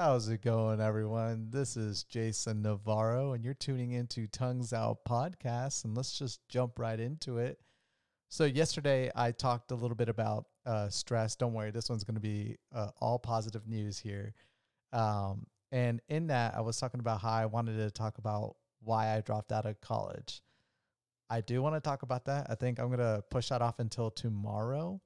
How's it going, everyone? This is Jason Navarro, and you're tuning into Tongues Out Podcast. And let's just jump right into it. So, yesterday I talked a little bit about uh, stress. Don't worry, this one's going to be uh, all positive news here. Um, and in that, I was talking about how I wanted to talk about why I dropped out of college. I do want to talk about that. I think I'm going to push that off until tomorrow.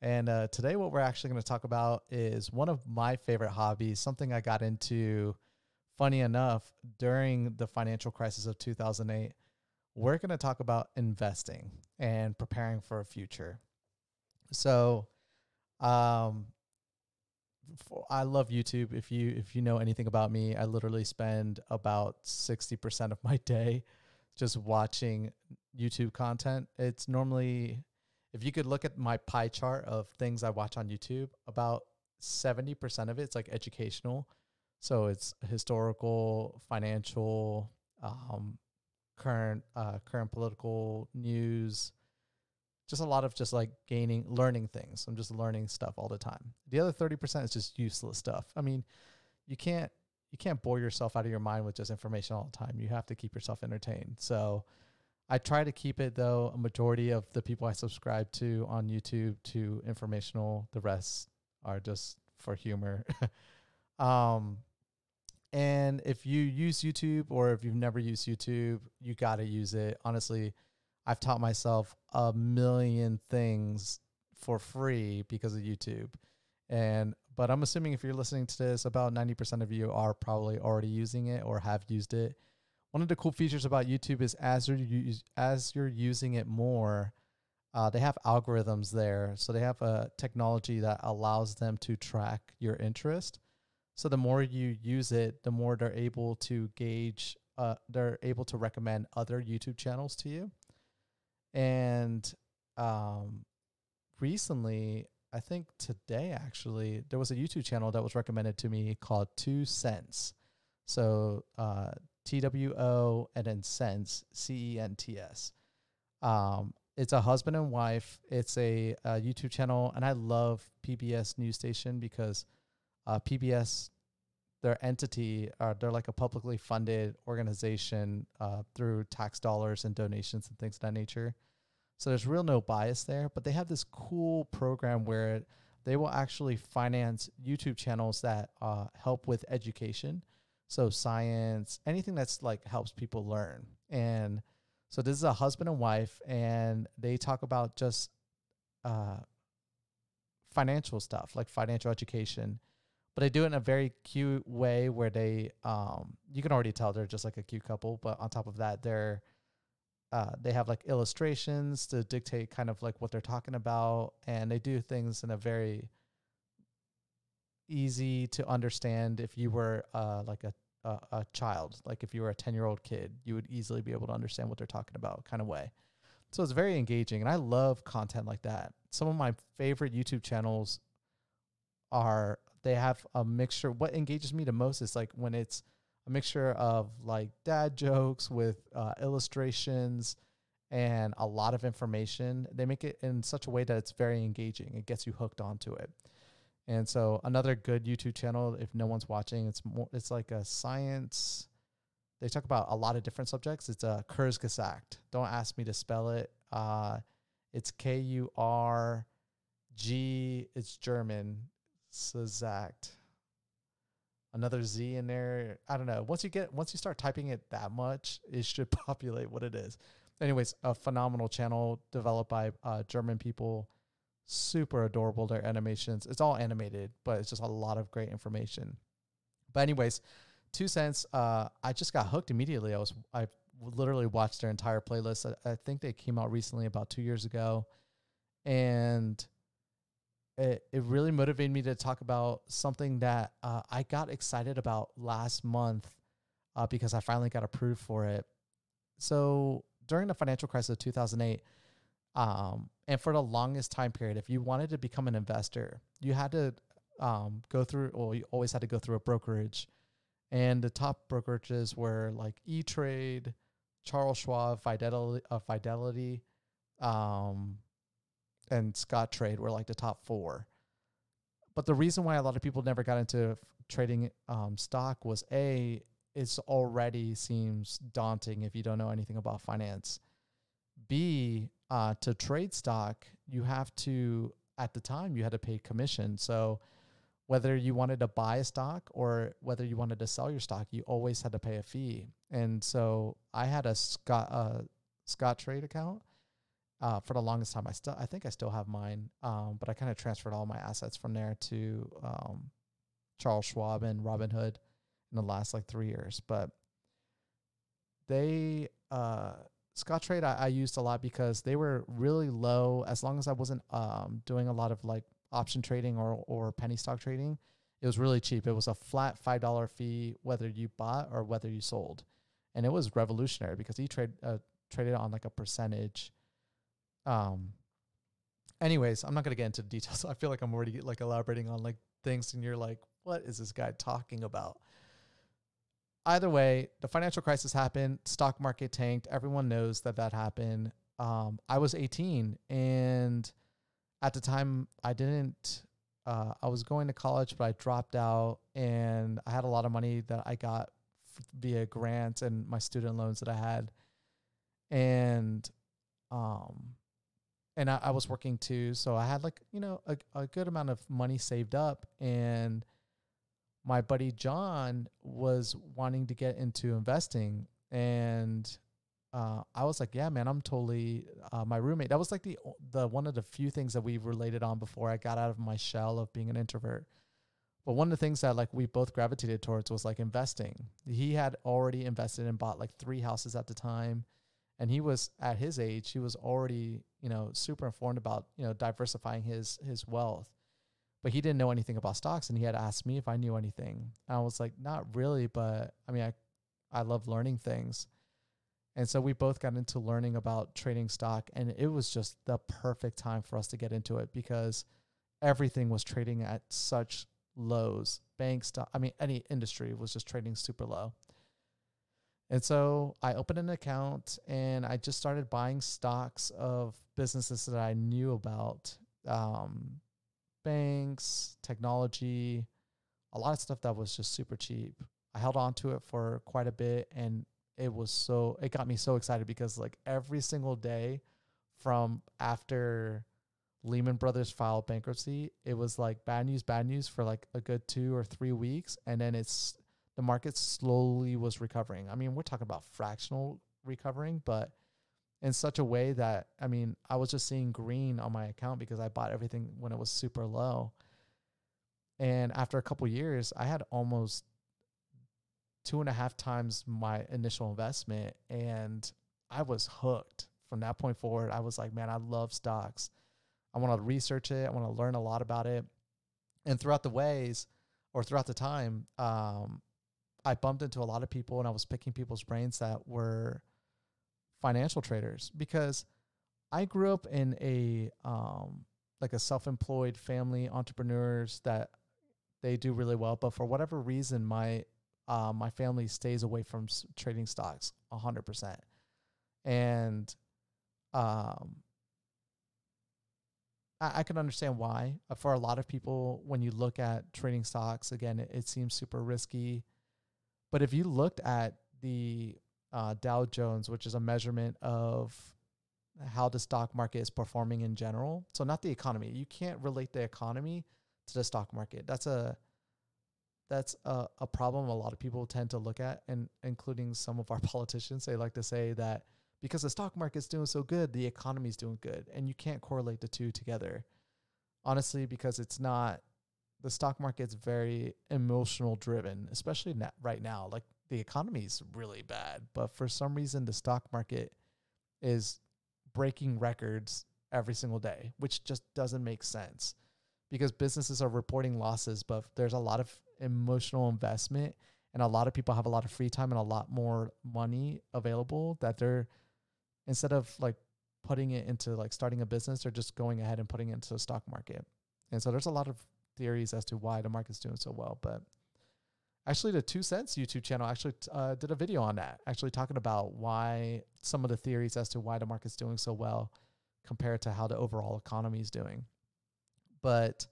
And uh, today, what we're actually going to talk about is one of my favorite hobbies, something I got into, funny enough, during the financial crisis of 2008. We're going to talk about investing and preparing for a future. So, um, I love YouTube. If you if you know anything about me, I literally spend about 60% of my day just watching YouTube content. It's normally if you could look at my pie chart of things I watch on YouTube, about 70% of it's like educational. So it's historical, financial, um, current, uh, current political news, just a lot of just like gaining, learning things. I'm just learning stuff all the time. The other 30% is just useless stuff. I mean, you can't, you can't bore yourself out of your mind with just information all the time. You have to keep yourself entertained. So, I try to keep it though. A majority of the people I subscribe to on YouTube to informational. The rest are just for humor. um, and if you use YouTube or if you've never used YouTube, you got to use it. Honestly, I've taught myself a million things for free because of YouTube. And but I'm assuming if you're listening to this, about 90% of you are probably already using it or have used it one of the cool features about YouTube is as you're as you're using it more, uh, they have algorithms there. So they have a technology that allows them to track your interest. So the more you use it, the more they're able to gauge. Uh, they're able to recommend other YouTube channels to you. And um, recently, I think today actually, there was a YouTube channel that was recommended to me called Two Cents. So uh, T W O and then Cents, C E N T S. Um, it's a husband and wife. It's a, a, YouTube channel, and I love PBS news station because uh, PBS, their entity, are they're like a publicly funded organization uh, through tax dollars and donations and things of that nature. So there's real no bias there, but they have this cool program where they will actually finance YouTube channels that uh, help with education. So science, anything that's like helps people learn. And so this is a husband and wife, and they talk about just uh, financial stuff, like financial education. But they do it in a very cute way where they, um, you can already tell they're just like a cute couple. But on top of that, they're uh, they have like illustrations to dictate kind of like what they're talking about, and they do things in a very easy to understand if you were uh, like a, a, a child, like if you were a ten year old kid, you would easily be able to understand what they're talking about, kind of way. So it's very engaging, and I love content like that. Some of my favorite YouTube channels are they have a mixture. What engages me the most is like when it's a mixture of like dad jokes with uh, illustrations and a lot of information. They make it in such a way that it's very engaging. It gets you hooked onto it. And so another good YouTube channel, if no one's watching, it's more it's like a science. They talk about a lot of different subjects. It's a Kurzgesagt. Don't ask me to spell it. Uh, it's K U R G. It's German. Gesagt. Another Z in there. I don't know. Once you get once you start typing it that much, it should populate what it is. Anyways, a phenomenal channel developed by uh, German people super adorable. Their animations, it's all animated, but it's just a lot of great information. But anyways, two cents. Uh, I just got hooked immediately. I was I literally watched their entire playlist. I, I think they came out recently, about two years ago, and it it really motivated me to talk about something that uh, I got excited about last month uh, because I finally got approved for it. So during the financial crisis of 2008, um, and for the longest time period, if you wanted to become an investor, you had to um, go through, or you always had to go through a brokerage. And the top brokerages were like E Trade, Charles Schwab, Fidelity, uh, Fidelity, um, and Scottrade were like the top four. but the reason why a lot of people never got into f- trading um, stock was a it's already seems daunting if you don't know anything about finance. B uh, to trade stock, you have to at the time you had to pay commission. So whether you wanted to buy a stock or whether you wanted to sell your stock, you always had to pay a fee. And so I had a Scott uh, Scottrade account uh, for the longest time. I still I think I still have mine, um, but I kind of transferred all my assets from there to um, Charles Schwab and Robinhood in the last like three years. But they uh, Scottrade I, I used a lot because they were really low. As long as I wasn't um, doing a lot of like option trading or or penny stock trading, it was really cheap. It was a flat five dollar fee whether you bought or whether you sold, and it was revolutionary because E Trade uh, traded on like a percentage. Um. Anyways, I'm not gonna get into the details. I feel like I'm already like elaborating on like things, and you're like, what is this guy talking about? Either way, the financial crisis happened. Stock market tanked. Everyone knows that that happened. Um, I was 18, and at the time, I didn't. Uh, I was going to college, but I dropped out, and I had a lot of money that I got via grants and my student loans that I had, and um, and I, I was working too, so I had like you know a, a good amount of money saved up, and my buddy John was wanting to get into investing, and uh, I was like, yeah, man, I'm totally uh, my roommate. That was like the the one of the few things that we related on before I got out of my shell of being an introvert. But one of the things that like we both gravitated towards was like investing. He had already invested and bought like three houses at the time, and he was at his age, he was already you know super informed about you know diversifying his his wealth. But he didn't know anything about stocks, and he had asked me if I knew anything. And I was like, not really, but I mean, I I love learning things. And so we both got into learning about trading stock, and it was just the perfect time for us to get into it because everything was trading at such lows. Bank stock, I mean, any industry was just trading super low. And so I opened an account and I just started buying stocks of businesses that I knew about um, banks, technology, a lot of stuff that was just super cheap. I held on to it for quite a bit and it was so it got me so excited because like every single day from after Lehman Brothers filed bankruptcy, it was like bad news, bad news for like a good two or three weeks, and then it's the market slowly was recovering. I mean, we're talking about fractional recovering, but in such a way that I mean, I was just seeing green on my account because I bought everything when it was super low. And after a couple years, I had almost two and a half times my initial investment and I was hooked from that point forward. I was like, man, I love stocks. I want to research it. I want to learn a lot about it. And throughout the ways or throughout the time, um, I bumped into a lot of people and I was picking people's brains that were financial traders because I grew up in a um, like a self-employed family entrepreneurs that they do really well, but for whatever reason, my uh, my family stays away from s- trading stocks hundred percent, and um, I, I can understand why. Uh, For a lot of people, when you look at trading stocks, again, it, it seems super risky. But if you looked at the uh, Dow Jones, which is a measurement of how the stock market is performing in general, so not the economy. You can't relate the economy to the stock market. That's a that's a, a problem a lot of people tend to look at, and including some of our politicians. They like to say that because the stock market's doing so good, the economy's doing good, and you can't correlate the two together. Honestly, because it's not the stock market's very emotional driven, especially right now. Like the economy's really bad, but for some reason the stock market is breaking records every single day, which just doesn't make sense because businesses are reporting losses, but there's a lot of emotional investment and a lot of people have a lot of free time and a lot more money available that they're instead of like putting it into like starting a business, they're just going ahead and putting it into the stock market. And so there's a lot of theories as to why the market's doing so well, but actually the two cents youtube channel actually uh, did a video on that actually talking about why some of the theories as to why the market's doing so well compared to how the overall economy is doing but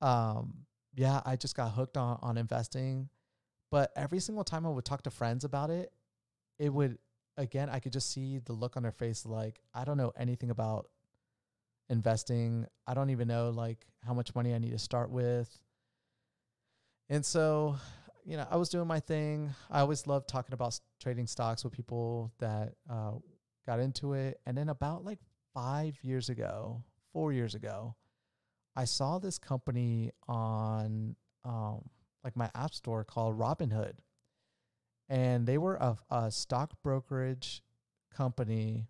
um, yeah, I just got hooked on on investing. But every single time I would talk to friends about it, it would again I could just see the look on their face like I don't know anything about investing. I don't even know like how much money I need to start with. And so, you know, I was doing my thing. I always loved talking about trading stocks with people that uh, got into it. And then about like five years ago, four years ago, I saw this company on um, like my app store called Robinhood. And they were a, a stock brokerage company,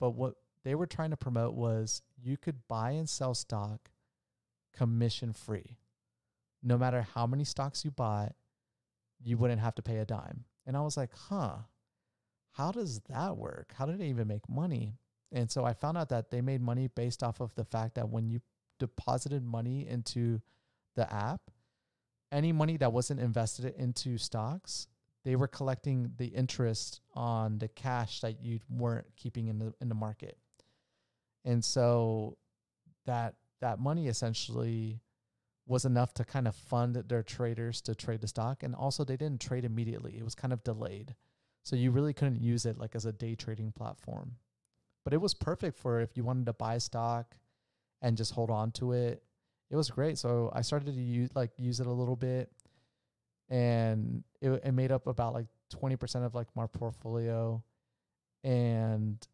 but what they were trying to promote was you could buy and sell stock commission free. No matter how many stocks you bought, you wouldn't have to pay a dime. And I was like, huh, how does that work? How did they even make money? And so I found out that they made money based off of the fact that when you deposited money into the app, any money that wasn't invested into stocks, they were collecting the interest on the cash that you weren't keeping in the in the market. And so that that money essentially was enough to kind of fund their traders to trade the stock and also they didn't trade immediately. It was kind of delayed. So you really couldn't use it like as a day trading platform. But it was perfect for if you wanted to buy stock and just hold on to it. It was great. So I started to use like use it a little bit and it, it made up about like 20% of like my portfolio and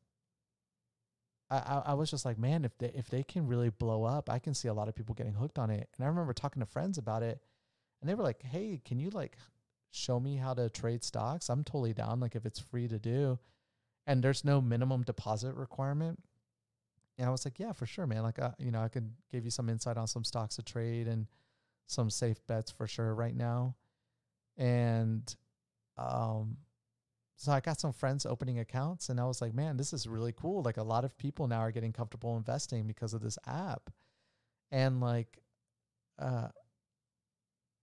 I, I, I was just like, man, if they if they can really blow up, I can see a lot of people getting hooked on it. And I remember talking to friends about it, and they were like, "Hey, can you like show me how to trade stocks? I'm totally down. Like if it's free to do, and there's no minimum deposit requirement." And I was like, "Yeah, for sure, man. Like, uh, you know, I could give you some insight on some stocks to trade and some safe bets for sure right now." And um, so I got some friends opening accounts and I was like, man, this is really cool. Like a lot of people now are getting comfortable investing because of this app. And like uh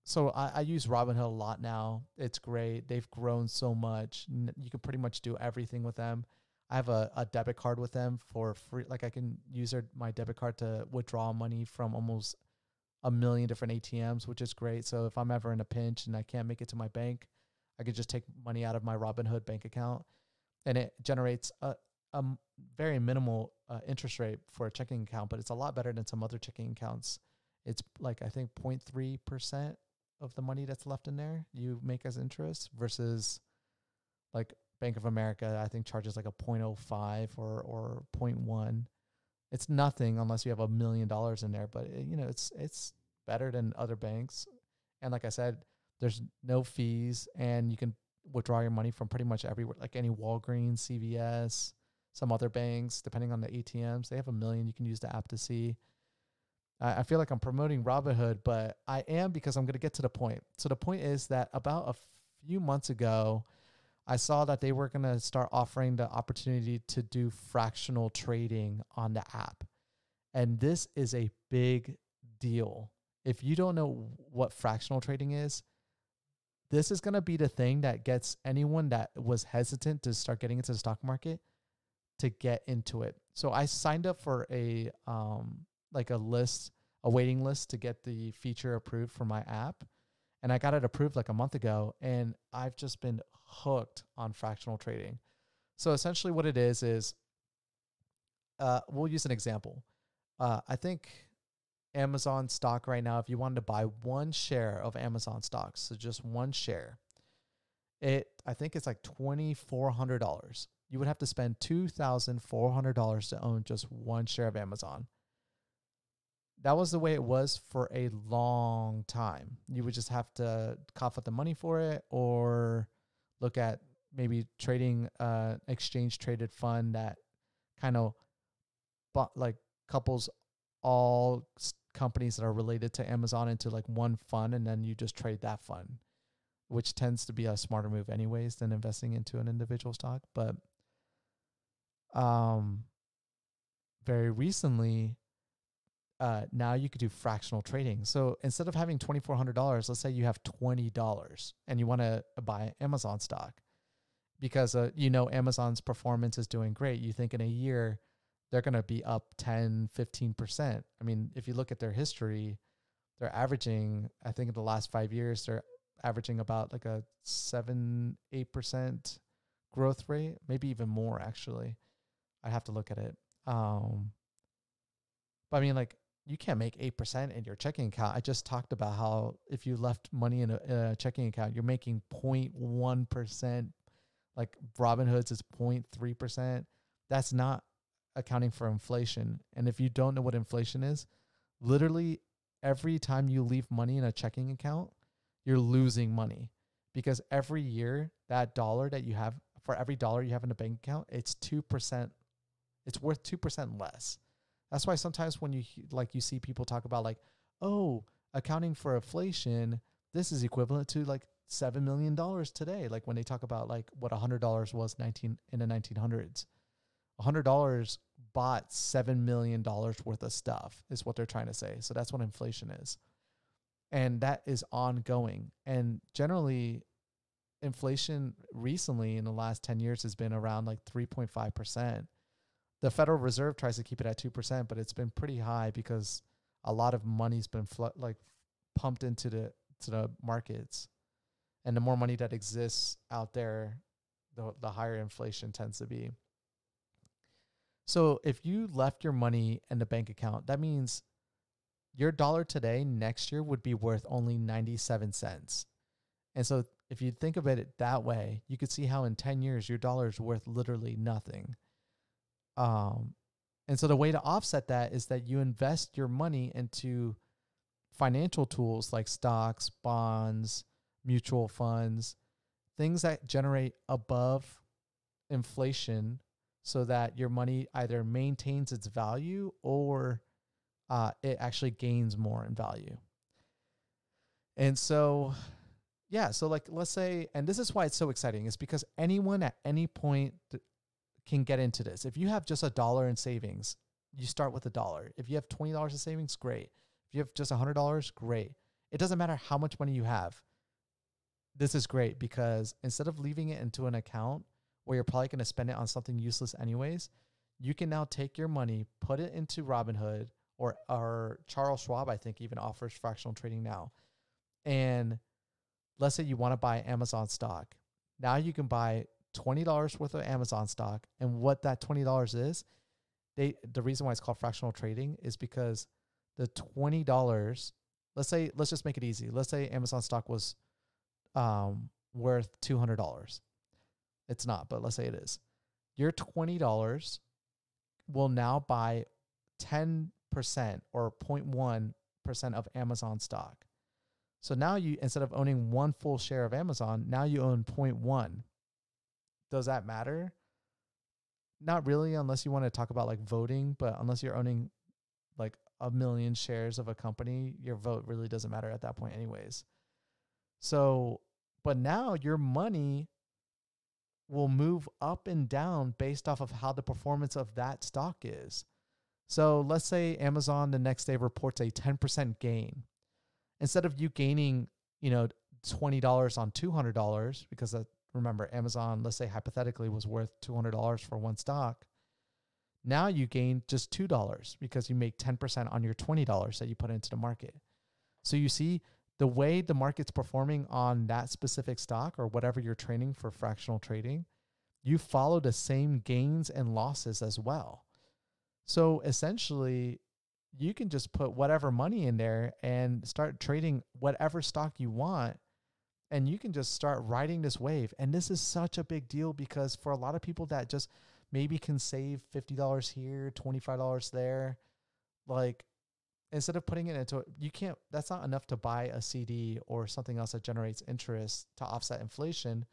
so I, I use Robinhood a lot now. It's great. They've grown so much. You can pretty much do everything with them. I have a, a debit card with them for free. Like I can use their, my debit card to withdraw money from almost a million different ATMs, which is great. So if I'm ever in a pinch and I can't make it to my bank, I could just take money out of my Robinhood bank account, and it generates a, a very minimal uh, interest rate for a checking account, but it's a lot better than some other checking accounts. It's like I think 0.3 percent of the money that's left in there you make as interest versus like Bank of America. I think charges like a 0.05 or or 0.1. It's nothing unless you have a million dollars in there, but it, you know it's it's better than other banks. And like I said, there's no fees, and you can withdraw your money from pretty much everywhere, like any Walgreens, CVS, some other banks, depending on the ATMs. They have a million you can use the app to see. I, I feel like I'm promoting Robinhood, but I am because I'm going to get to the point. So the point is that about a few months ago, I saw that they were going to start offering the opportunity to do fractional trading on the app. And this is a big deal. If you don't know what fractional trading is, this is going to be the thing that gets anyone that was hesitant to start getting into the stock market to get into it. So I signed up for a um like a list, a waiting list to get the feature approved for my app. And I got it approved like a month ago and I've just been hooked on fractional trading. So essentially what it is is uh we'll use an example. Uh I think Amazon stock right now, if you wanted to buy one share of Amazon stocks, so just one share, it I think it's like twenty four hundred dollars. You would have to spend two thousand four hundred dollars to own just one share of Amazon. That was the way it was for a long time. You would just have to cough up the money for it, or look at maybe trading uh exchange traded fund that kind of but like couples all companies that are related to Amazon into like one fund and then you just trade that fund, which tends to be a smarter move anyways than investing into an individual stock. But um very recently uh now you could do fractional trading. So instead of having twenty four hundred dollars, let's say you have twenty dollars and you want to buy Amazon stock because uh, you know Amazon's performance is doing great. You think in a year they're going to be up 10, 15%. I mean, if you look at their history, they're averaging, I think in the last five years, they're averaging about like a seven, eight percent growth rate, maybe even more actually. I'd have to look at it. Um, but I mean, like you can't make eight percent in your checking account. I just talked about how if you left money in a, in a checking account, you're making 0.1 percent. Like Robinhood's is 0.3 percent. That's not accounting for inflation. And if you don't know what inflation is, literally every time you leave money in a checking account, you're losing money because every year that dollar that you have for every dollar you have in a bank account, it's 2%. It's worth 2% less. That's why sometimes when you like you see people talk about like, "Oh, accounting for inflation, this is equivalent to like 7 million dollars today." Like when they talk about like what a $100 was 19 in the 1900s. a $100 bought $7 million worth of stuff, is what they're trying to say. So that's what inflation is. And that is ongoing. And generally, inflation recently in the last 10 years has been around like 3.5%. The Federal Reserve tries to keep it at 2%, but it's been pretty high because a lot of money's been fl- like pumped into the to the markets. And the more money that exists out there, the the higher inflation tends to be. So if you left your money in the bank account, that means your dollar today next year would be worth only 97 cents. And so if you think of it that way, you could see how in 10 years your dollar is worth literally nothing. Um and so the way to offset that is that you invest your money into financial tools like stocks, bonds, mutual funds, things that generate above inflation so that your money either maintains its value or uh, it actually gains more in value. And so, yeah, so like let's say, and this is why it's so exciting, is because anyone at any point can get into this. If you have just a dollar in savings, you start with a dollar. If you have twenty dollars in savings, great. If you have just a hundred dollars, great. It doesn't matter how much money you have. This is great because instead of leaving it into an account where you're probably going to spend it on something useless anyways, you can now take your money, put it into Robinhood or or Charles Schwab, I think, even offers fractional trading now. And let's say you want to buy Amazon stock. Now you can buy $20 worth of Amazon stock. And what that $20 is, they the reason why it's called fractional trading is because the $20, let's say, let's just make it easy. Let's say Amazon stock was um, worth $200 it's not, but let's say it is. Your $20 will now buy 10% or 0.1% of Amazon stock. So now you, instead of owning one full share of Amazon, now you own 0.1. Does that matter? Not really, unless you want to talk about like voting, but unless you're owning like a million shares of a company, your vote really doesn't matter at that point, anyways. So, but now your money will move up and down based off of how the performance of that stock is. So let's say Amazon the next day reports a 10% gain. Instead of you gaining, you know, $20 on $200 because that, remember Amazon let's say hypothetically was worth $200 for one stock. Now you gain just $2 because you make 10% on your $20 that you put into the market. So you see the way the market's performing on that specific stock or whatever you're trading for fractional trading, you follow the same gains and losses as well. So essentially, you can just put whatever money in there and start trading whatever stock you want. And you can just start riding this wave. And this is such a big deal because for a lot of people that just maybe can save $50 here, $25 there, like instead of putting it into you can't that's not enough to buy a CD or something else that generates interest to offset inflation,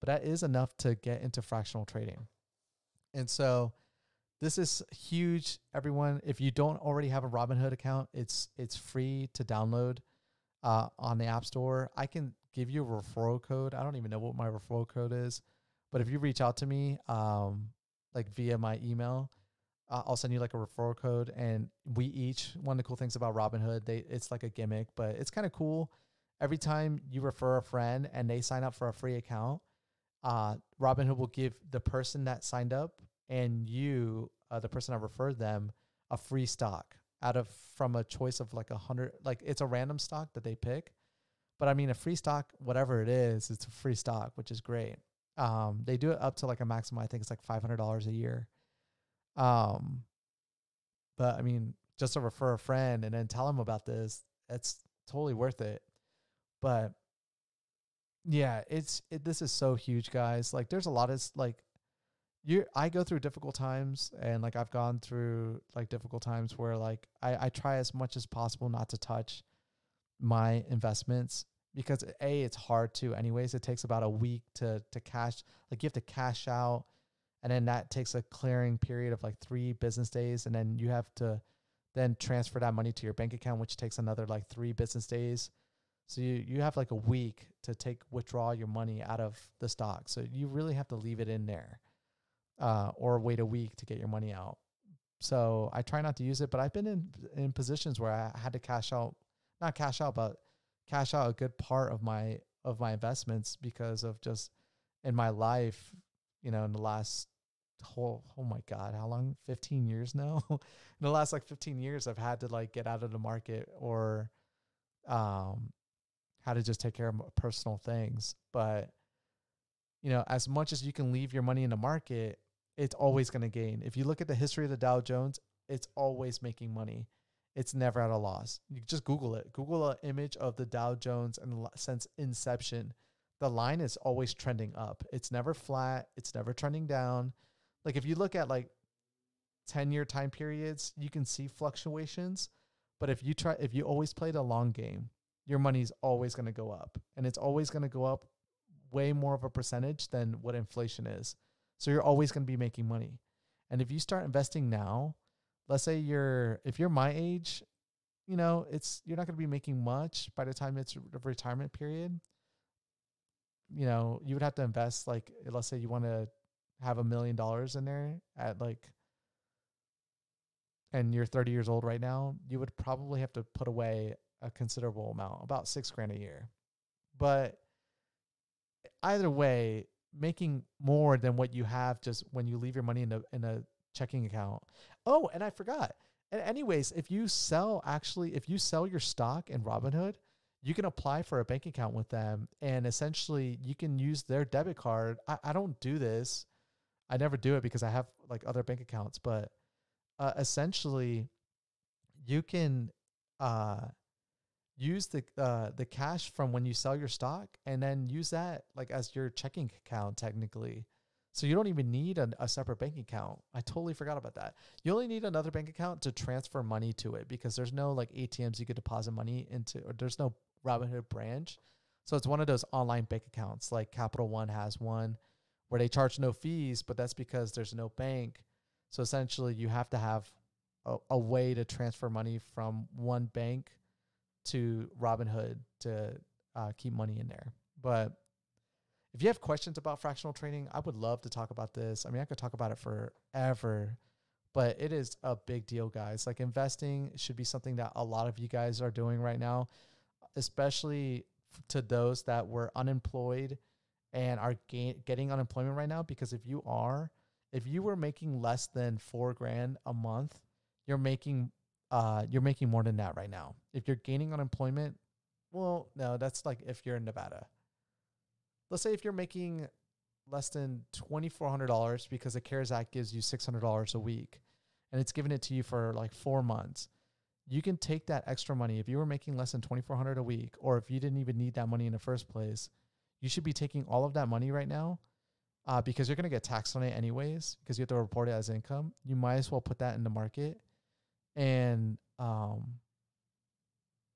but that is enough to get into fractional trading. And so this is huge everyone if you don't already have a Robinhood account, it's it's free to download uh, on the App Store. I can give you a referral code. I don't even know what my referral code is, but if you reach out to me um, like via my email, uh, I'll send you like a referral code, and we each one of the cool things about Robinhood, they it's like a gimmick, but it's kind of cool. Every time you refer a friend and they sign up for a free account, uh, Robinhood will give the person that signed up and you, uh, the person that referred them, a free stock. out of from a choice of like a hundred like it's a random stock that they pick. But I mean a free stock, whatever it is, it's a free stock, which is great. Um, they do it up to like a maximum, I think it's like five hundred dollars a year. Um, but I mean, just to refer a friend and then tell them about this, it's totally worth it. But yeah, it's it, this is so huge, guys. Like, there's a lot of like, you I go through difficult times, and like I've gone through like difficult times where like I I try as much as possible not to touch my investments because a it's hard to anyways. It takes about a week to to cash like you have to cash out, and then that takes a clearing period of like three business days, and then you have to then transfer that money to your bank account, which takes another like three business days. So you, you have like a week to take withdraw your money out of the stock. So you really have to leave it in there, uh, or wait a week to get your money out. So I try not to use it, but I've been in in positions where I had to cash out, not cash out, but cash out a good part of my of my investments because of just in my life, you know, in the last whole oh my god how long? 15 years now? In the last like 15 years i've had to like get out of the market or um how to just take care of personal things. But you know as much as you can leave your money in the market it's always going to gain. If you look at the history of the dow jones it's always making money. It's never at a loss. You just google it. Google an image of the dow jones and since inception the line is always trending up it's never flat it's never trending down like if you look at like 10 year time periods, you can see fluctuations. But if you try, if you always play the long game, your money's always going to go up and it's always going to go up way more of a percentage than what inflation is. So you're always going to be making money. And if you start investing now, let's say you're, if you're my age, you know, it's, you're not going to be making much by the time it's a retirement period. You know, you would have to invest like, let's say you want to have a million dollars in there at like and you're 30 years old right now, you would probably have to put away a considerable amount, about six grand a year. But either way, making more than what you have just when you leave your money in a in a checking account. Oh, and I forgot. And anyways, if you sell actually, if you sell your stock in Robinhood, you can apply for a bank account with them, and essentially you can use their debit card. I, I don't do this I never do it because I have like other bank accounts, but uh, essentially you can uh, use the uh, the cash from when you sell your stock and then use that like as your checking account technically. So you don't even need a, a separate bank account. I totally forgot about that. You only need another bank account to transfer money to it because there's no like ATMs you could deposit money into, or there's no Robinhood branch. So it's one of those online bank accounts. Like Capital One has one where they charge no fees, but that's because there's no bank. So essentially, you have to have a, a way to transfer money from one bank to Robinhood to uh, keep money in there. But if you have questions about fractional trading, I would love to talk about this. I mean, I could talk about it forever, but it is a big deal, guys. Like investing should be something that a lot of you guys are doing right now, especially to those that were unemployed and are getting unemployment right now because if you are if you were making less than four grand a month you're making uh you're making more than that right now. If you're gaining unemployment well no that's like if you're in nevada. Let's say if you're making less than $2400 because the cares act gives you $600 a week and it's giving it to you for like four months you can take that extra money if you were making less than 2400 a week or if you didn't even need that money in the first place you should be taking all of that money right now uh, because you're going to get taxed on it anyways because you have to report it as income. You might as well put that in the market and um,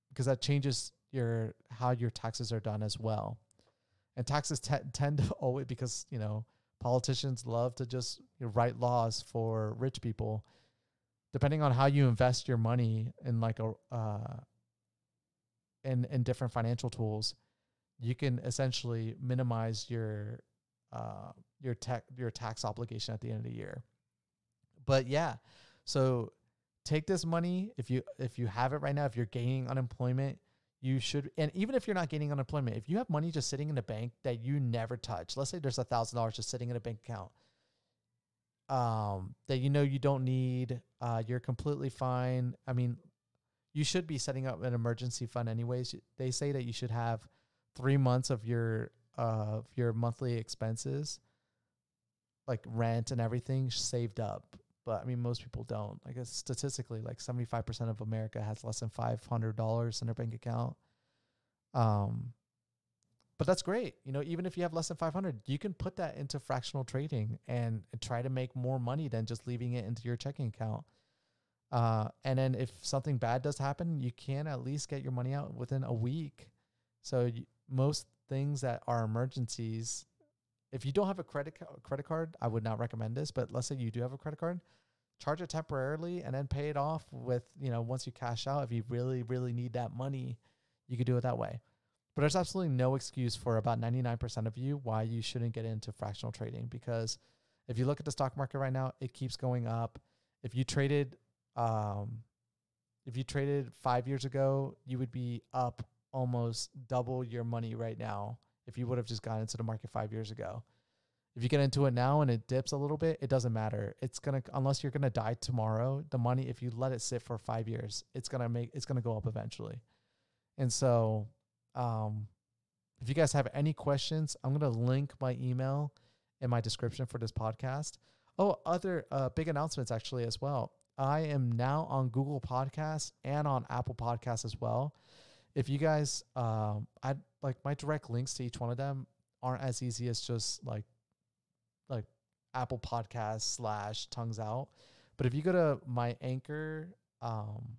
because that changes your how your taxes are done as well. And taxes t- tend to always because you know politicians love to just you know, write laws for rich people. Depending on how you invest your money in like a uh, in in different financial tools, you can essentially minimize your uh, your tech your tax obligation at the end of the year. But yeah, so take this money if you if you have it right now. If you're gaining unemployment, you should. And even if you're not gaining unemployment, if you have money just sitting in a bank that you never touch, let's say there's a thousand dollars just sitting in a bank account, um, that you know you don't need uh, you're completely fine. I mean, you should be setting up an emergency fund anyways. They say that you should have three months of your uh, of your monthly expenses, like rent and everything, saved up. But I mean, most people don't. I guess statistically, like seventy five percent of America has less than five hundred dollars in their bank account. Um, but that's great. You know, even if you have less than 500, you can put that into fractional trading and, try to make more money than just leaving it into your checking account. Uh, and then if something bad does happen, you can at least get your money out within a week. So you, most things that are emergencies, if you don't have a credit ca- credit card, I would not recommend this. But let's say you do have a credit card, charge it temporarily and then pay it off with you know once you cash out. If you really really need that money, you could do it that way. But there's absolutely no excuse for about 99% of you why you shouldn't get into fractional trading because if you look at the stock market right now, it keeps going up. If you traded um if you traded 5 years ago, you would be up almost double your money right now if you would have just gotten into the market 5 years ago. If you get into it now and it dips a little bit, it doesn't matter. It's to unless you're to die tomorrow, the money if you let it sit for 5 years, it's to make it's to go up eventually. And so um, if you guys have any questions, I'm going to link my email in my description for this podcast. Oh, other uh, big announcements actually as well. I am now on Google Podcasts and on Apple Podcasts as well. If you guys, um, I like my direct links to each one of them aren't as easy as just like, like Apple Podcasts slash Tongues Out. But if you go to my Anchor, um,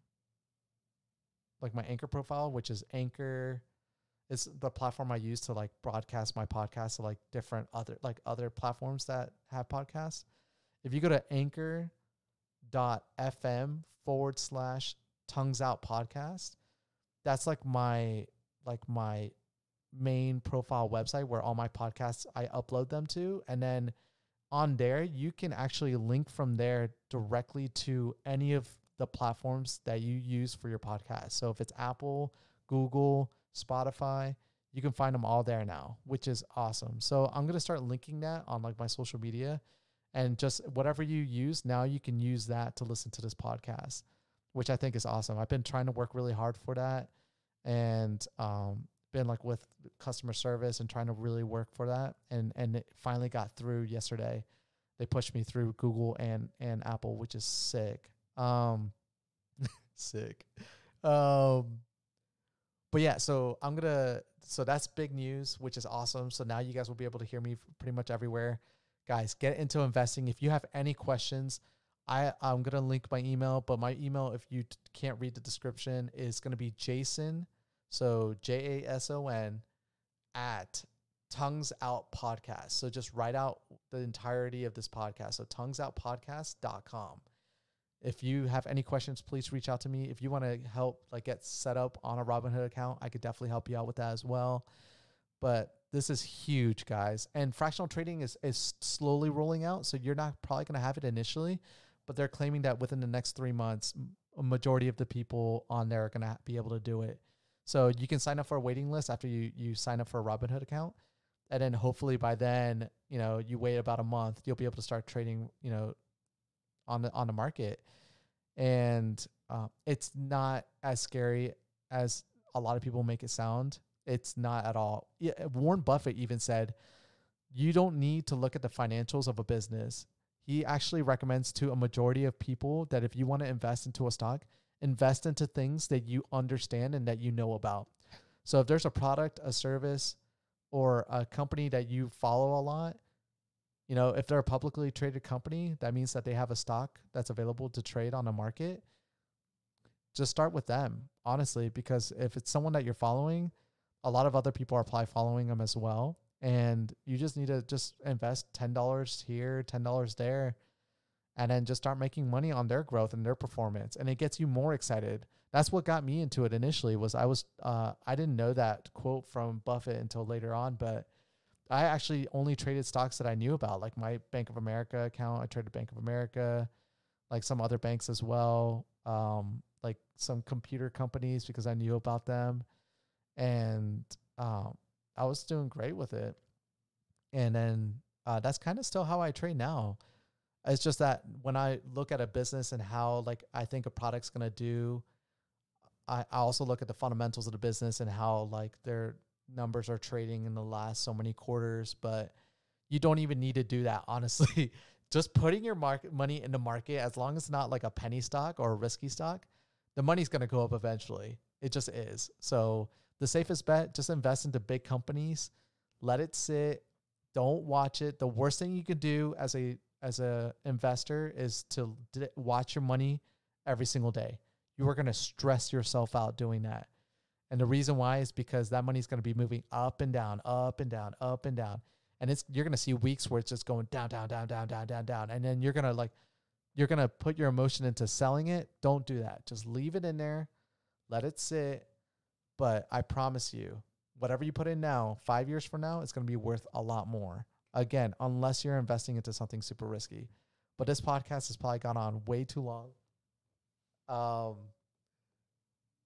like my Anchor profile, which is Anchor is the platform I use to like broadcast my podcast to like different other like other platforms that have podcasts. If you go to anchor.fm forward slash tongues out podcast, that's like my like my main profile website where all my podcasts I upload them to. And then on there, you can actually link from there directly to any of the platforms that you use for your podcast. So if it's Apple, Google, Spotify. You can find them all there now, which is awesome. So I'm to start linking that on like my social media and just whatever you use, now you can use that to listen to this podcast, which I think is awesome. I've been trying to work really hard for that and um been like with customer service and trying to really work for that and and it finally got through yesterday. They pushed me through Google and and Apple, which is sick. Um sick. Um but yeah, so I'm gonna so that's big news, which is awesome. So now you guys will be able to hear me pretty much everywhere. Guys, get into investing. If you have any questions, I I'm gonna link my email, but my email, if you can't read the description, is gonna be Jason. So J A S O N at Tongues Out Podcast. So just write out the entirety of this podcast. So tonguesoutpodcast.com if you have any questions, please reach out to me. If you want to help like get set up on a Robinhood account, I could definitely help you out with that as well. But this is huge, guys. And fractional trading is is slowly rolling out, so you're not probably going to have it initially, but they're claiming that within the next 3 months, a majority of the people on there are going to be able to do it. So you can sign up for a waiting list after you you sign up for a Robinhood account. And then hopefully by then, you know, you wait about a month, you'll be able to start trading, you know, on the on the market, and uh, it's not as scary as a lot of people make it sound. It's not at all. Yeah, Warren Buffett even said, "You don't need to look at the financials of a business." He actually recommends to a majority of people that if you want to invest into a stock, invest into things that you understand and that you know about. So if there's a product, a service, or a company that you follow a lot, you know, if they're a publicly traded company, that means that they have a stock that's available to trade on the market. Just start with them, honestly, because if it's someone that you're following, a lot of other people are probably following them as well. And you just need to just invest $10 here, $10 there, and then just start making money on their growth and their performance. And it gets you more excited. That's what got me into it initially was I was uh, I didn't know that quote from Buffett until later on, but I actually only traded stocks that I knew about, like my Bank of America account. I traded Bank of America, like some other banks as well, um, like some computer companies because I knew about them, and um, I was doing great with it. And then uh, that's kind of still how I trade now. It's just that when I look at a business and how like I think a product's gonna do, I, I also look at the fundamentals of the business and how like their numbers are trading in the last so many quarters. But you don't even need to do that, honestly. just putting your market money in the market, as long as it's not like a penny stock or a risky stock, the money's gonna go up eventually. It just is. So the safest bet, just invest into big companies, let it sit, don't watch it. The worst thing you could do as a as a investor is to watch your money every single day. You are going to stress yourself out doing that. And the reason why is because that money is going to be moving up and down, up and down, up and down. And it's you're going to see weeks where it's just going down, down, down, down, down, down, down. And then you're going to like you're going to put your emotion into selling it. Don't do that. Just leave it in there. Let it sit. But I promise you, whatever you put in now, 5 years from now, it's going to be worth a lot more. Again, unless you're investing into something super risky. But this podcast has probably gone on way too long. Um,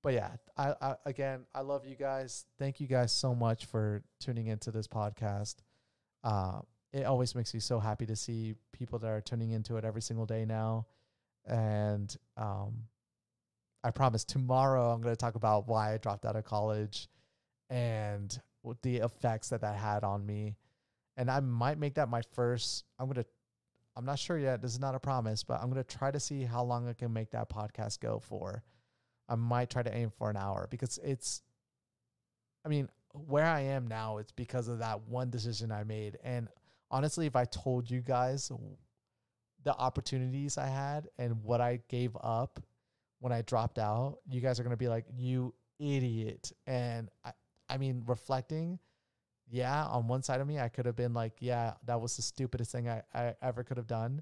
but yeah, I, I again, I love you guys. Thank you guys so much for tuning into this podcast. Uh, it always makes me so happy to see people that are tuning into it every single day now. And um, I promise tomorrow I'm going to talk about why I dropped out of college and the effects that that had on me and I might make that my first. I'm gonna. I'm not sure yet. This is not a promise, but I'm gonna try to see how long I can make that podcast go for. I might try to aim for an hour because it's. I mean, where I am now, it's because of that one decision I made. And honestly, if I told you guys the opportunities I had and what I gave up when I dropped out, you guys are gonna be like, "You idiot!" And I, I mean, reflecting yeah, on one side of me, I could have been like, yeah, that was the stupidest thing I, I ever could have done.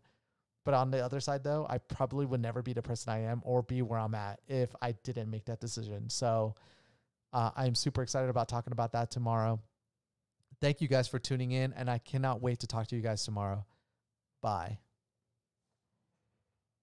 But on the other side, though, I probably would never be the person I am or be where I'm at if I didn't make that decision. So uh, I'm super excited about talking about that tomorrow. Thank you guys for tuning in, and I cannot wait to talk to you guys tomorrow. Bye.